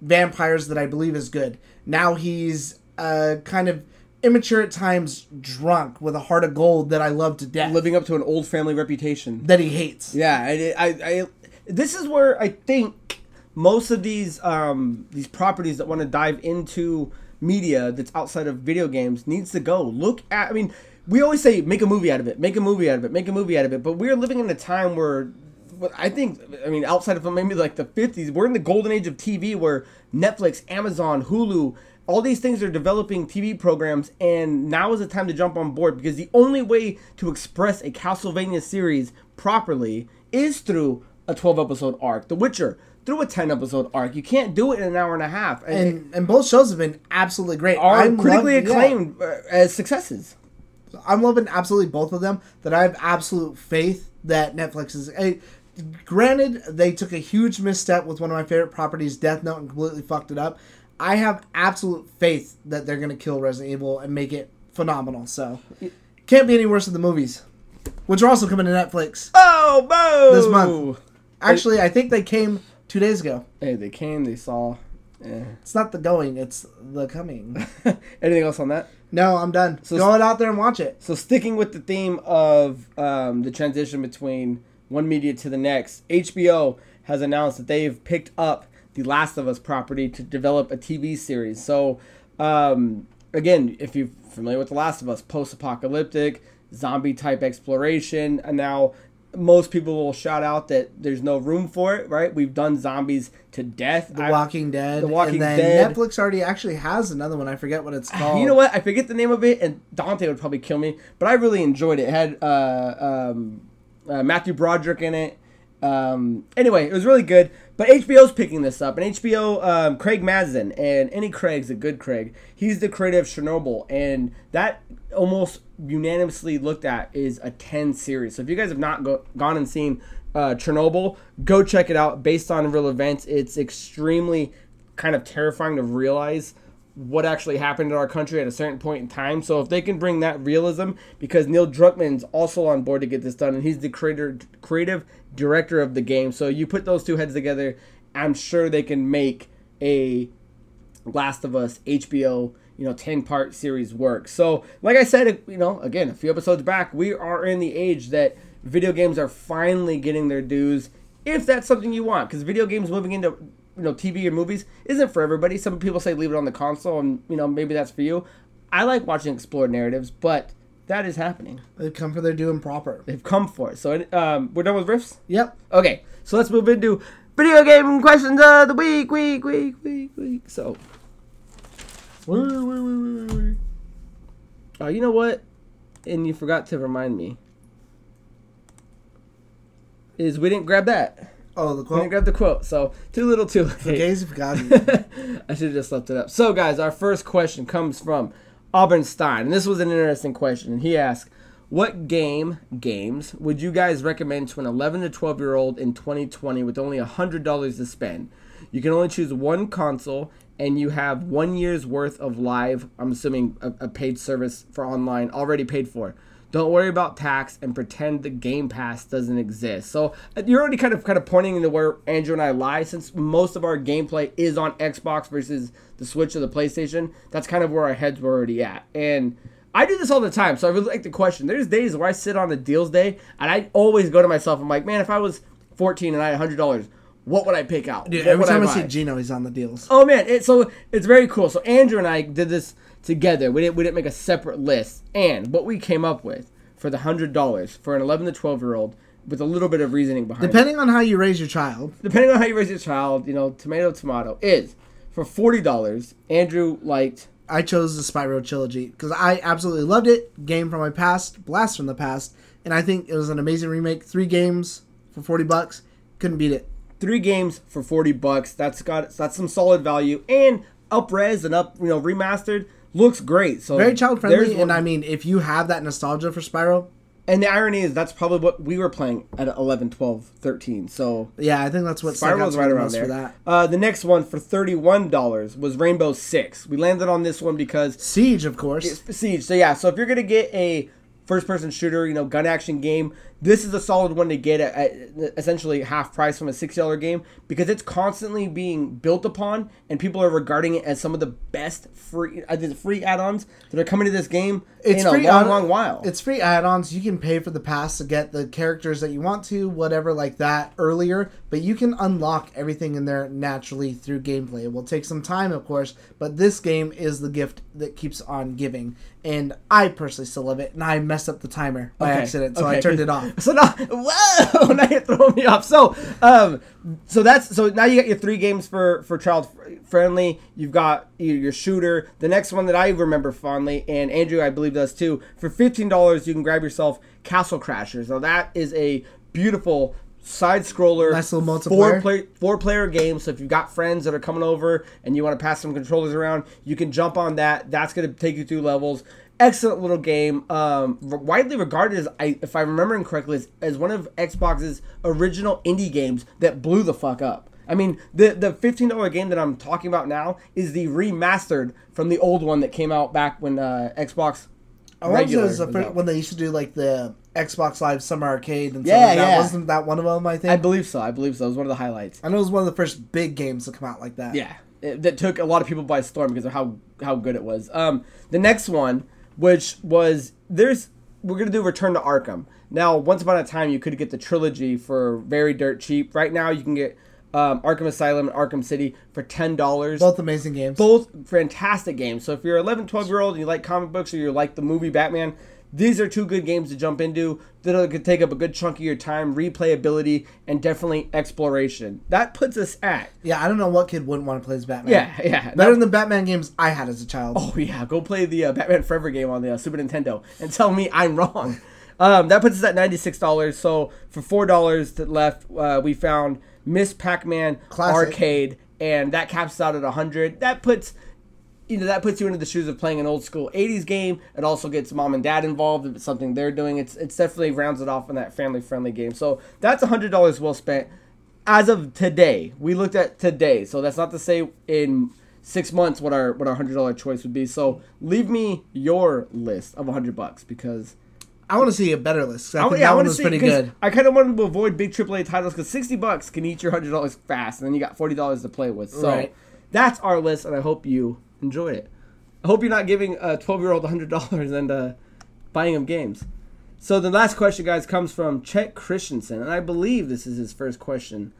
vampires that I believe is good. Now he's uh, kind of immature at times, drunk with a heart of gold that I love to death. Living up to an old family reputation. that he hates. Yeah, I, I, I, this is where I think most of these um, these properties that want to dive into media that's outside of video games needs to go. Look at, I mean, we always say make a movie out of it, make a movie out of it, make a movie out of it, but we're living in a time where. What I think, I mean, outside of maybe like the 50s, we're in the golden age of TV where Netflix, Amazon, Hulu, all these things are developing TV programs, and now is the time to jump on board because the only way to express a Castlevania series properly is through a 12 episode arc. The Witcher, through a 10 episode arc. You can't do it in an hour and a half. And, And and both shows have been absolutely great. are I'm critically yeah. acclaimed uh, as successes. I'm loving absolutely both of them. That I have absolute faith that Netflix is. eh, granted, they took a huge misstep with one of my favorite properties, Death Note, and completely fucked it up. I have absolute faith that they're gonna kill Resident Evil and make it phenomenal. So can't be any worse than the movies, which are also coming to Netflix. Oh, boo! This month. Actually, I think they came two days ago. Hey, they came, they saw. Eh. It's not the going, it's the coming. Anything else on that? No, I'm done. So- Go out there and watch it. So sticking with the theme of um, the transition between one media to the next, HBO has announced that they've picked up the Last of Us property to develop a TV series. So um, again, if you're familiar with The Last of Us, post-apocalyptic, zombie type exploration, and now most people will shout out that there's no room for it. Right? We've done zombies to death. The Walking Dead. The Walking Dead and then Dead. Netflix already actually has another one. I forget what it's called. You know what? I forget the name of it, and Dante would probably kill me. But I really enjoyed it. It had uh, um, uh, Matthew Broderick in it. Um, anyway, it was really good. But HBO's picking this up, and HBO, um, Craig Mazin, and any Craig's a good Craig. He's the creator of Chernobyl, and that almost unanimously looked at is a 10 series. So if you guys have not go- gone and seen uh, Chernobyl, go check it out. Based on real events, it's extremely kind of terrifying to realize what actually happened in our country at a certain point in time. So if they can bring that realism, because Neil Druckmann's also on board to get this done, and he's the creator, creative director of the game. So you put those two heads together, I'm sure they can make a Last of Us HBO, you know, 10 part series work. So, like I said, you know, again, a few episodes back, we are in the age that video games are finally getting their dues if that's something you want because video games moving into you know TV or movies isn't for everybody. Some people say leave it on the console and you know maybe that's for you. I like watching explored narratives, but that is happening. They've come for their due and proper. They've come for it. So um, we're done with riffs. Yep. Okay, so let's move into video game questions of the week, week, week, week, week. So, oh, you know what? And you forgot to remind me. Is we didn't grab that. Oh, the quote. grab the quote. So too little, too late. The gays have gotten. I should have just left it up. So, guys, our first question comes from Auburn Stein, and this was an interesting question. And he asked, "What game games would you guys recommend to an 11 to 12 year old in 2020 with only hundred dollars to spend? You can only choose one console, and you have one year's worth of live. I'm assuming a, a paid service for online already paid for." Don't worry about tax and pretend the Game Pass doesn't exist. So uh, you're already kind of kind of pointing into where Andrew and I lie, since most of our gameplay is on Xbox versus the Switch or the PlayStation. That's kind of where our heads were already at. And I do this all the time, so I really like the question. There's days where I sit on a deals day, and I always go to myself. I'm like, man, if I was 14 and I had hundred dollars, what would I pick out? Dude, every time I, buy? see Gino, he's on the deals. Oh man, it, so it's very cool. So Andrew and I did this together. We didn't we didn't make a separate list, and what we came up with for the hundred dollars for an eleven to twelve year old with a little bit of reasoning behind it. Depending on how you raise your child, Depending on how you raise your child, you know, tomato tomato is for forty dollars. Andrew liked I chose the Spyro trilogy because I absolutely loved it. Game from my past, blast from the past, and I think it was an amazing remake. Three games for forty bucks, couldn't beat it. three games for 40 bucks that's got that's some solid value and up res and up you know remastered looks great so Very child friendly, and I mean, if you have that nostalgia for Spyro, and the irony is that's probably what we were playing at 11 12 13 so yeah, I think that's what out Spiral's right around there. for that. Uh, the next one for thirty-one dollars was Rainbow Six. We landed on this one because Siege, of course. Siege. So yeah, so if you're gonna get a first-person shooter, you know, gun action game, this is a solid one to get at, at essentially half price from a six-dollar game because it's constantly being built upon, and people are regarding it as some of the best free uh, the free add-ons that are coming to this game It's in free a long, long while. It's free add-ons. You can pay for the pass to get the characters that you want to, whatever like that earlier. But you can unlock everything in there naturally through gameplay. It will take some time, of course, but this game is the gift that keeps on giving. And I personally still love it. And I messed up the timer by Okay, accident, so okay. I turned it off. So now, whoa! Now you're throwing me off. So, um, so that's so now you got your three games for for child friendly. You've got your, your shooter. The next one that I remember fondly, and Andrew I believe does too. For fifteen dollars, you can grab yourself Castle Crashers. Now that is a beautiful side scroller, Nice little four multiplayer. play, four player game. So if you've got friends that are coming over and you want to pass some controllers around, you can jump on that. That's going to take you through levels. Excellent little game. Um, widely regarded as, I, if I'm remembering correctly, as, as one of Xbox's original indie games that blew the fuck up. I mean, the the fifteen dollar game that I'm talking about now is the remastered from the old one that came out back when uh, Xbox. I want to say it regular was the first, when they used to do like the Xbox Live Summer Arcade and Yeah, like that. yeah. Wasn't that one of them? I think. I believe so. I believe so. It was one of the highlights. I know it was one of the first big games to come out like that. Yeah, it, that took a lot of people by storm because of how how good it was. Um, the next one, which was there's we're gonna do Return to Arkham. Now, once upon a time, you could get the trilogy for very dirt cheap. Right now, you can get um, Arkham Asylum and Arkham City for ten dollars. Both amazing games. Both fantastic games. So if you're 11, 12 year old and you like comic books or you like the movie Batman, these are two good games to jump into that could take up a good chunk of your time, replayability, and definitely exploration. That puts us at Yeah, I don't know what kid wouldn't want to play as Batman. yeah, yeah. Better than the Batman games I had as a child. Oh yeah, go play the uh, Batman Forever game on the uh, Super Nintendo and tell me I'm wrong. Um, that puts us at ninety six dollars. So for four dollars left, uh, we found Miss Pac Man Arcade, and that caps out at hundred. That puts you know that puts you into the shoes of playing an old school '80s game. It also gets mom and dad involved if it's something they're doing. It's it's definitely rounds it off in that family friendly game. So that's hundred dollars well spent. As of today, we looked at today, so that's not to say in six months what our what our hundred dollar choice would be. So leave me your list of hundred bucks because I want to see a better list. I, I, think yeah, I one was see pretty good. I kind of wanted to avoid big AAA titles because sixty bucks can eat your hundred dollars fast, and then you got forty dollars to play with. So Right. that's our list, and I hope you enjoyed it. I hope you're not giving a twelve year old hundred dollars and uh, buying him games. So the last question, guys, comes from Chet Christensen, and I believe this is his first question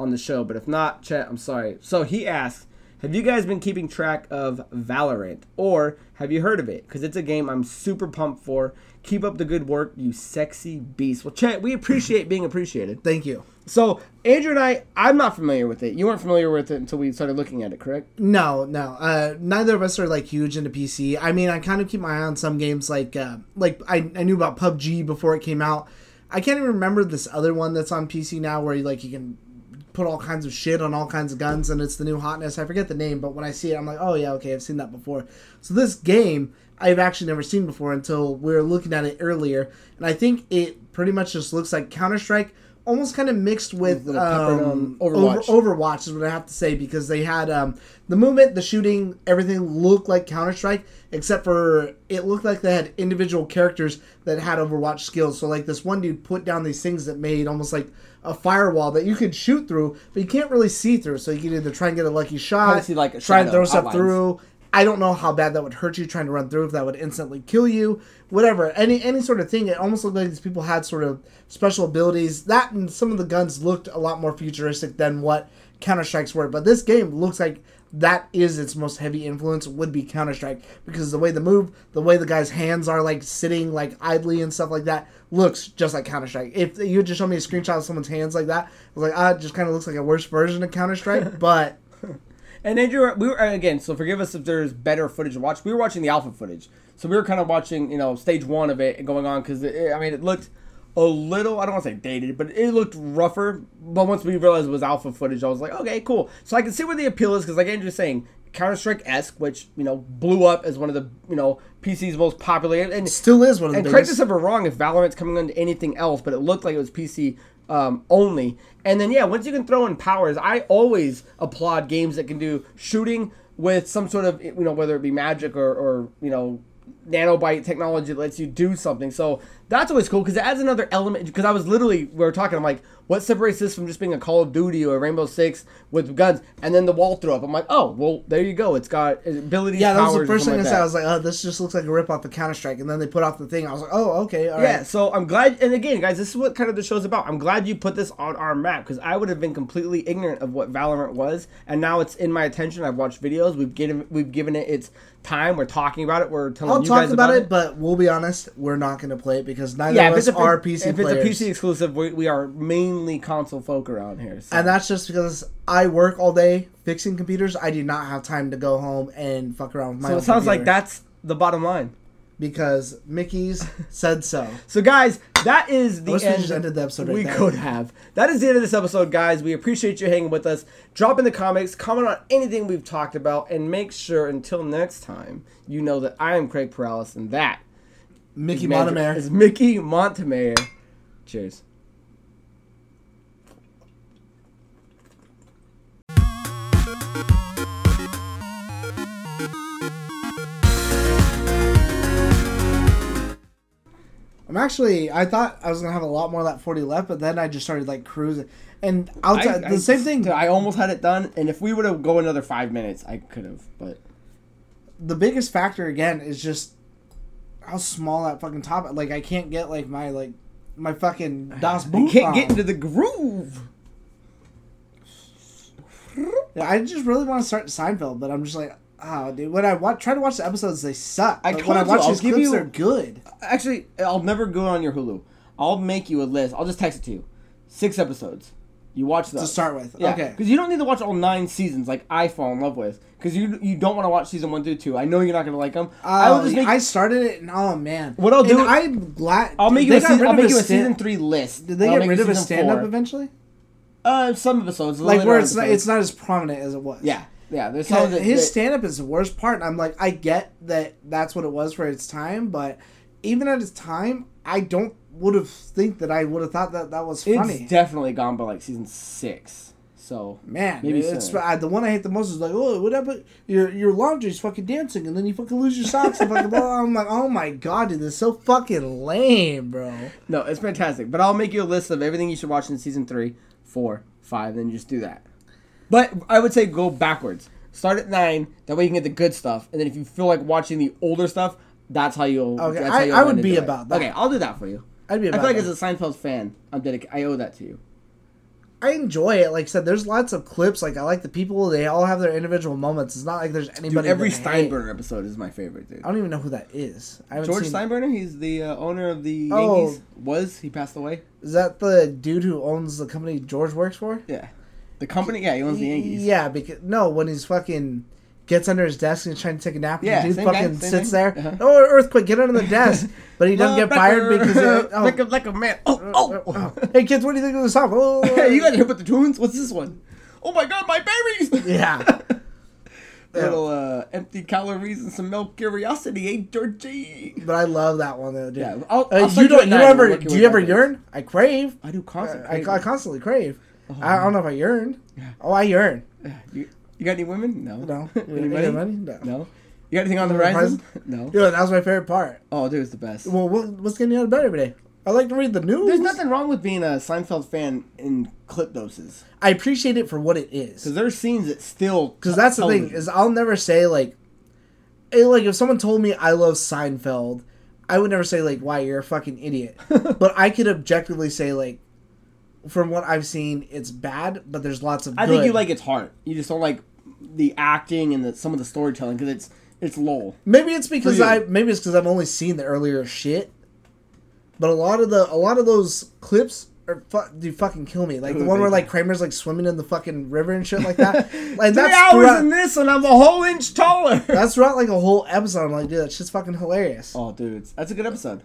on the show. But if not, Chet, I'm sorry. So he asks, "Have you guys been keeping track of Valorant, or have you heard of it? Because it's a game I'm super pumped for. Keep up the good work, you sexy beast." Well, Chet, we appreciate being appreciated. Thank you. So Andrew and I, I'm not familiar with it. You weren't familiar with it until we started looking at it, correct? No, no. Uh, neither of us are like huge into PC. I mean, I kind of keep my eye on some games. Like, uh, like I, I knew about PUBG before it came out. I can't even remember this other one that's on PC now, where you like you can put all kinds of shit on all kinds of guns, and it's the new hotness. I forget the name, but when I see it, I'm like, oh yeah, okay, I've seen that before. So this game I've actually never seen before until we were looking at it earlier, and I think it pretty much just looks like Counter Strike. Almost kind of mixed with With a peppered, um, Overwatch. Over, Overwatch is what I have to say because they had um, the movement, the shooting, everything looked like Counter Strike, except for it looked like they had individual characters that had Overwatch skills. So like this one dude put down these things that made almost like a firewall that you could shoot through, but you can't really see through. So you can either try and get a lucky shot, see, like, a try and throw stuff outlines. through. I don't know how bad that would hurt you trying to run through if that would instantly kill you. Whatever, any any sort of thing. It almost looked like these people had sort of special abilities. That and some of the guns looked a lot more futuristic than what Counter Strikes were. But this game looks like that is its most heavy influence would be Counter Strike because the way the move, the way the guy's hands are like sitting like idly and stuff like that looks just like Counter Strike. If you had just show me a screenshot of someone's hands like that, I was like, ah, it just kind of looks like a worse version of Counter Strike. but And Andrew, we were again. So forgive us if there's better footage to watch. We were watching the alpha footage, so we were kind of watching, you know, stage one of it going on because I mean, it looked a little. I don't want to say dated, but it looked rougher. But once we realized it was alpha footage, I was like, okay, cool. So I can see where the appeal is because, like Andrew's saying, Counter Strike esque, which you know blew up as one of the you know PC's most popular and still is one of the and correct us if we're wrong if Valorant's coming into anything else, but it looked like it was PC um, only. And then yeah, once you can throw in powers, I always applaud games that can do shooting with some sort of you know whether it be magic or, or you know nanobite technology that lets you do something. So that's always cool because it adds another element. Because I was literally we were talking, I'm like, what separates this from just being a Call of Duty or a Rainbow Six with guns? And then the wall throw up. I'm like, oh well, there you go. It's got abilities. Yeah, that was the first thing I said. I was like, "Oh, this just looks like a rip off of Counter Strike." And then they put off the thing. I was like, "Oh, okay, all right." Yeah, so I'm glad, and again, guys, this is what kind of the show's about. I'm glad you put this on our map because I would have been completely ignorant of what Valorant was, and now it's in my attention. I've watched videos. We've given we've given it its time. We're talking about it. We're telling I'll you talk guys about, it, but we'll be honest, we're not going to play it because neither Yeah, of us it's, a, are if PC it's a PC exclusive, we, we are mainly console folk around here. So. and that's just because I work all day fixing computers. I do not have time to go home and fuck around with my so it sounds like that's the bottom line. Because Mickey's said so. So, guys, that is the wish we end. just ended the episode right we there. could have. That is the end of this episode, guys. We appreciate you hanging with us. Drop in the comments, comment on anything we've talked about, and make sure until next time, you know that I am Craig Perales, and that Mickey is Montemayor. is Mickey Montemayor. Cheers. I'm actually. I thought I was gonna have a lot more of that 40 left, but then I just started like cruising. And outside, I- the I- same thing. I almost had it done, and if we would have go another five minutes, I could have. But the biggest factor again is just how small that fucking top. Like I can't get like my like my fucking Das I can't on. get into the groove. Yeah, I just really want to start Seinfeld, but I'm just like, oh, dude. When I watch, try to watch the episodes, they suck. I But told when I you, watch I'll these give clips, you- they're good. Actually, I'll never go on your Hulu. I'll make you a list. I'll just text it to you. Six episodes. You watch those To start with, Yeah, okay. Because you don't need to watch all nine seasons like I fall in love with. Because you you don't want to watch season one through two. I know you're not gonna like them. I I, will just make. I started it, and oh man, What I'll do- And I'm glad. I'll make you a season. I'll make a you a season three list. Did they I'll get rid of a stand up eventually? Uh, some episodes. Like where it's not, it's not as prominent as it was. Yeah, yeah. There's some the, his that- stand up is the worst part. And I'm like, I get that that's what it was for its time, but even at its time, I don't would have think that I would have thought that that was funny. It's definitely gone by like season six. So Man, Maybe it's the one I hate the most is like, oh, what happened? Your your laundry's fucking dancing, and then you fucking lose your socks. and fucking blah. I'm like, oh my god, dude, this is so fucking lame, bro. no, it's fantastic. But I'll make you a list of everything you should watch in season three, four, five, and then you just do that. But I would say go backwards. Start at nine. That way you can get the good stuff, and then if you feel like watching the older stuff, that's how you'll. Okay, I- you'll I would be into it. about that. Okay, I'll do that for you. I'd be I about feel like that. as a Seinfeld fan, I'm dedicated. I owe that to you. I enjoy it. Like I said, there's lots of clips. Like I like the people. They all have their individual moments. It's not like there's anybody. Dude, every I hate. Steinbrenner episode is my favorite, dude. I don't even know who that is. I George seen, Steinbrenner, he's the uh, owner of the Oh. Yankees. Was he passed away? Is that the dude who owns the company George works for? Yeah, the company. Yeah, he owns the Yankees. Yeah, because no, when he's fucking gets under his desk and he's trying to take a nap, Yeah, and the dude same guy, fucking sits thing. there. Uh-huh. Oh, earthquake! Get under the desk, but he doesn't get fired because oh, like a like a man. Oh oh. oh. hey kids, what do you think of the song? Oh, Hey, you guys hip with the tunes? What's this one? Oh my god, my babies! Yeah. Little uh, empty calories and some milk curiosity, eh, Georgie? But I love that one though, dude. Yeah, I'll, Uh, I'll you don't. You ever? we'll work your Do you ever yearn? I crave. I do constantly. I, I constantly crave. I, I don't know if I yearn. Oh, I yearn. you, you got any women? No. No. any money? No. No. You got anything on the On the horizon? No. Dude, that was my favorite part. Oh, dude, it's the best. Well, what's getting you out of bed every day? I like to read the news. There's nothing wrong with being a Seinfeld fan in clip doses. I appreciate it for what it is. Because there's scenes that still. Because that's the thing television. is, I'll never say like, eh, like if someone told me I love Seinfeld, I would never say like, "Why you're a fucking idiot." but I could objectively say like, from what I've seen, it's bad, but there's lots of. I think you like its heart. You just don't like the acting and the, some of the storytelling because it's it's low. Maybe it's because I maybe it's because I've only seen the earlier shit. But a lot of the a lot of those clips are fu- do fucking kill me. Like the one where like Kramer's like swimming in the fucking river and shit like that. Like Three that's hours throughout, in this, and I'm a whole inch taller. that's throughout like a whole episode. I'm like, dude, that shit's fucking hilarious. oh, dude, it's, that's a good episode.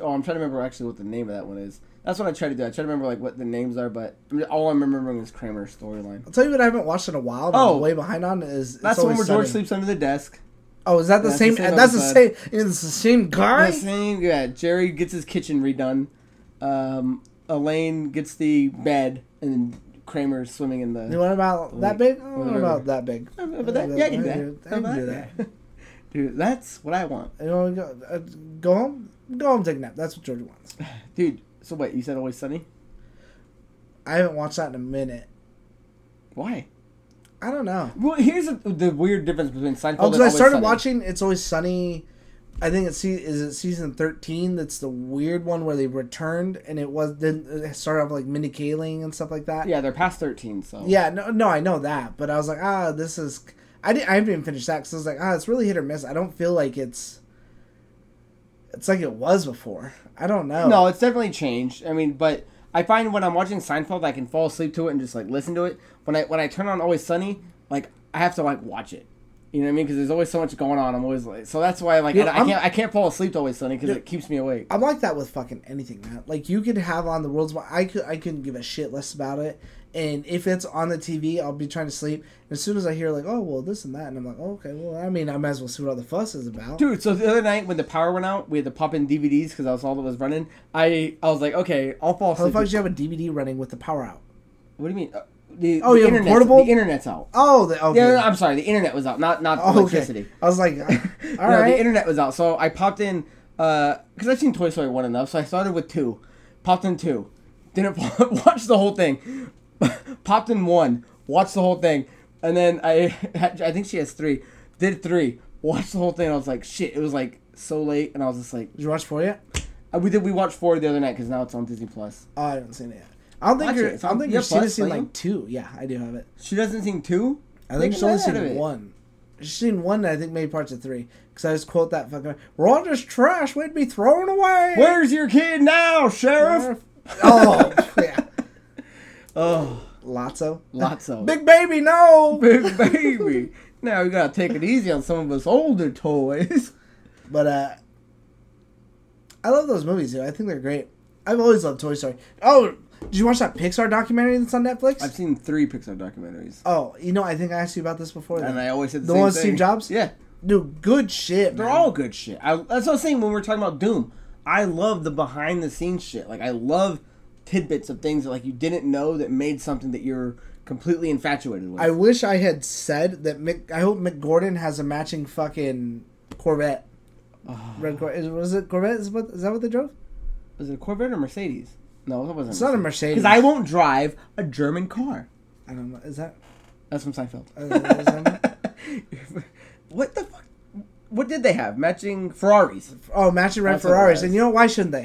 Oh, I'm trying to remember actually what the name of that one is. That's what I try to do. I try to remember like what the names are, but all I'm remembering is Kramer's storyline. I'll tell you what I haven't watched in a while. That Oh. I'm way behind on is That's the one where George sleeps under the desk. Oh, is that the That's the same? same that's the same. It's the same guy. The same, yeah. Jerry gets his kitchen redone. Um, Elaine gets the bed, and then Kramer's swimming in the. You want about that big? I don't know about that big. Uh, But that, yeah, I can do I that. can do that. Dude, that's what I want. You know, go, uh, go home. Go home, take a nap. That's what George wants. Dude, so wait, you said Always Sunny? I haven't watched that in a minute. Why? I don't know. Well, here's the, the weird difference between Seinfeld Oh, because I started Sunny. watching It's Always Sunny. I think it's is it season thirteen. That's the weird one where they returned and it was didn't it started off like Mindy Kaling and stuff like that. Yeah, they're past 13, so. Yeah, no, no, I know that, but I was like, ah, this is. I didn't. I haven't even finished that because I was like, ah, it's really hit or miss. I don't feel like it's. It's like it was before. I don't know. No, it's definitely changed. I mean, but I find when I'm watching Seinfeld, I can fall asleep to it and just like listen to it. When I when I turn on Always Sunny, like I have to like watch it. You know what I mean? Because there's always so much going on. I'm always like, so that's why like Yeah, I, I can't I can't fall asleep to always sunny because it keeps me awake. I'm like that with fucking anything, man. Like you could have on the world's. I could. I couldn't give a shit less about it. And if it's on the TV, I'll be trying to sleep. And as soon as I hear like, oh well, this and that, and I'm like, oh, okay, well, I mean, I might as well see what all the fuss is about. Dude, so the other night when the power went out, we had to pop in DVDs because that was all that was running. I I was like, okay, I'll fall asleep. How the fuck did you have a DVD running with the power out? What do you mean? Uh, the, Oh, the you have a internet's- portable? The internet's out. Oh, the okay. Yeah, no, no, I'm sorry. The internet was out, not not Oh, okay. electricity. I was like, all no, right. the internet was out. So I popped in because I've seen Toy Story one enough. So I started with two, popped in two, didn't watch the whole thing, popped in one, watched the whole thing, and then I I think she has three, did three, watched the whole thing. And I was like, shit, it was like so late, and I was just like, Did you watch four yet? uh, we did we watched four the other night because now it's on Disney Plus. Oh, I haven't seen it yet. I don't think you're. it. I don't think you you're have seen Plus, seen you? like two. Yeah, I do have it. She doesn't seen two. I think she's only seen one. She's seen one. and I think maybe parts of three. Because I just quote that fucking. We're all just trash. We'd be thrown away. Where's your kid now, sheriff? oh yeah, Oh, Lotso. lots of Big baby, no. big baby. Now we gotta take it easy on some of us older toys. But uh, I love those movies. Dude. I think they're great. I've always loved Toy Story. Oh, did you watch that Pixar documentary that's on Netflix? I've seen three Pixar documentaries, oh, you know, I think I asked you about this before. and. I always said the, The same one with. Steve Jobs? Yeah, Dude, good shit. they're man. all good shit. I, that's what I was saying when we were talking about Doom. I love the behind the scenes shit. Like I love tidbits of things that like you didn't know that made something that you're completely infatuated with. I wish I had said that. Mick, I hope Mick Gordon has a matching fucking Corvette. Ah. Red Cor- is, was it Corvette? Is, what, is that what they drove? was it a Corvette or Mercedes? No, that wasn't. It's not a Mercedes. Because I won't drive a German car. I don't know. Is that? That's from Seinfeld. Uh, what the fuck? What did they have? Matching Ferraris. oh, matching red That's Ferraris, and you know why shouldn't they?